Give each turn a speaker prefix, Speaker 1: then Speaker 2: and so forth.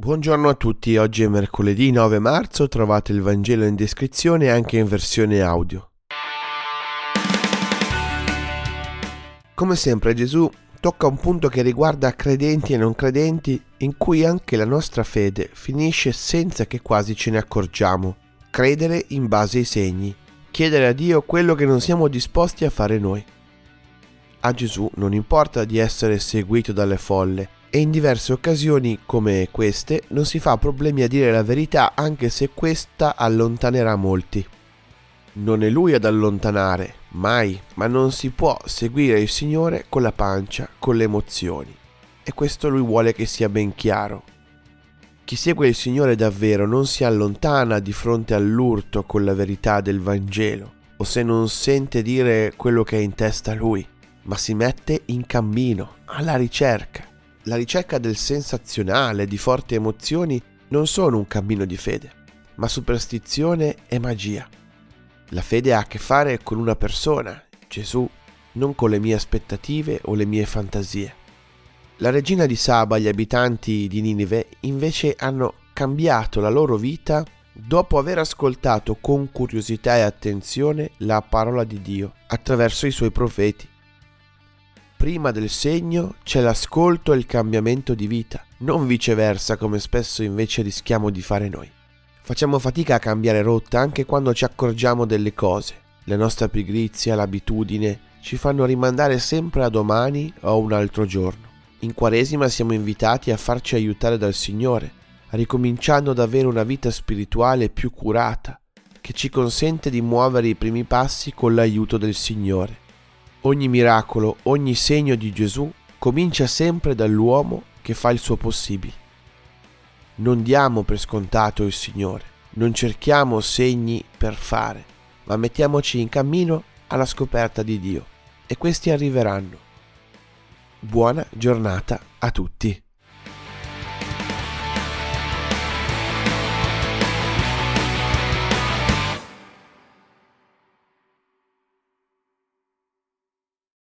Speaker 1: Buongiorno a tutti, oggi è mercoledì 9 marzo, trovate il Vangelo in descrizione anche in versione audio. Come sempre Gesù tocca un punto che riguarda credenti e non credenti in cui anche la nostra fede finisce senza che quasi ce ne accorgiamo. Credere in base ai segni, chiedere a Dio quello che non siamo disposti a fare noi. A Gesù non importa di essere seguito dalle folle, e in diverse occasioni come queste non si fa problemi a dire la verità anche se questa allontanerà molti. Non è lui ad allontanare, mai, ma non si può seguire il Signore con la pancia, con le emozioni. E questo lui vuole che sia ben chiaro. Chi segue il Signore davvero non si allontana di fronte all'urto con la verità del Vangelo, o se non sente dire quello che è in testa a lui, ma si mette in cammino, alla ricerca la ricerca del sensazionale, di forti emozioni, non sono un cammino di fede, ma superstizione e magia. La fede ha a che fare con una persona, Gesù, non con le mie aspettative o le mie fantasie. La regina di Saba e gli abitanti di Ninive invece hanno cambiato la loro vita dopo aver ascoltato con curiosità e attenzione la parola di Dio attraverso i suoi profeti prima del segno c'è l'ascolto e il cambiamento di vita, non viceversa come spesso invece rischiamo di fare noi. Facciamo fatica a cambiare rotta anche quando ci accorgiamo delle cose. La nostra pigrizia, l'abitudine ci fanno rimandare sempre a domani o un altro giorno. In Quaresima siamo invitati a farci aiutare dal Signore, ricominciando ad avere una vita spirituale più curata, che ci consente di muovere i primi passi con l'aiuto del Signore. Ogni miracolo, ogni segno di Gesù comincia sempre dall'uomo che fa il suo possibile. Non diamo per scontato il Signore, non cerchiamo segni per fare, ma mettiamoci in cammino alla scoperta di Dio e questi arriveranno. Buona giornata a tutti.